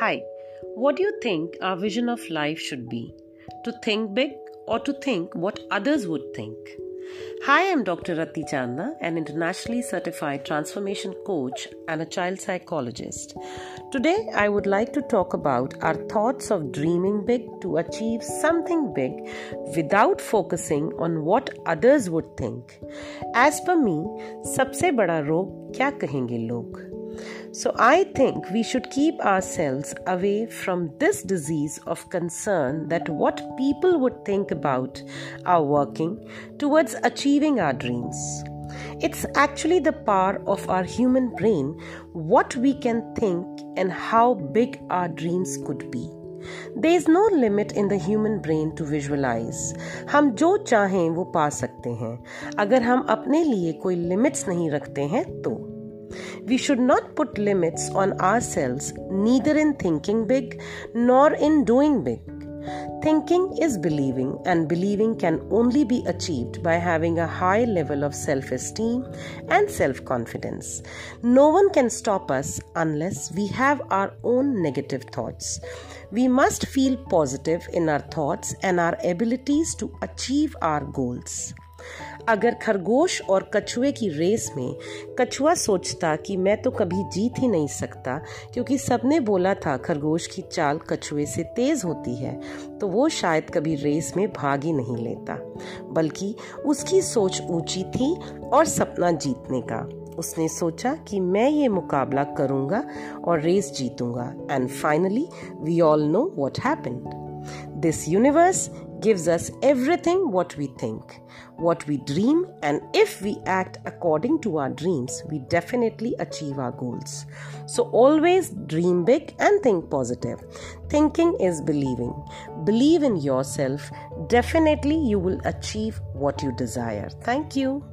Hi, what do you think our vision of life should be? To think big or to think what others would think? Hi, I'm Dr. Rati Chandna, an internationally certified transformation coach and a child psychologist. Today, I would like to talk about our thoughts of dreaming big to achieve something big without focusing on what others would think. As per me, सबसे बड़ा रोग क्या कहेंगे लोग so I think we should keep ourselves away from this disease of concern that what people would think about our working towards achieving our dreams. It's actually the power of our human brain, what we can think, and how big our dreams could be. There is no limit in the human brain to visualize. हम जो चाहें वो पा सकते हैं अगर हम अपने लिए कोई लिमिट्स नहीं रखते हैं तो we should not put limits on ourselves, neither in thinking big nor in doing big. Thinking is believing, and believing can only be achieved by having a high level of self esteem and self confidence. No one can stop us unless we have our own negative thoughts. We must feel positive in our thoughts and our abilities to achieve our goals. अगर खरगोश और कछुए की race में कछुआ सोचता कि मैं तो कभी जीत ही नहीं सकता, क्योंकि सबने बोला था खरगोश की चाल कछुए से तेज होती है तो वो शायद कभी रेस में भाग ही नहीं लेता। बल्कि उसकी सोच ऊँची थी और सपना जीतने का। उसने सोचा कि मैं ये मुकाबला करूँगा और race जीतूँगा। And finally we all know what happened this universe gives us everything what we think, what we dream, and if we act according to our dreams, we definitely achieve our goals. So always dream big and think positive. Thinking is believing. Believe in yourself. Definitely you will achieve what you desire. Thank you.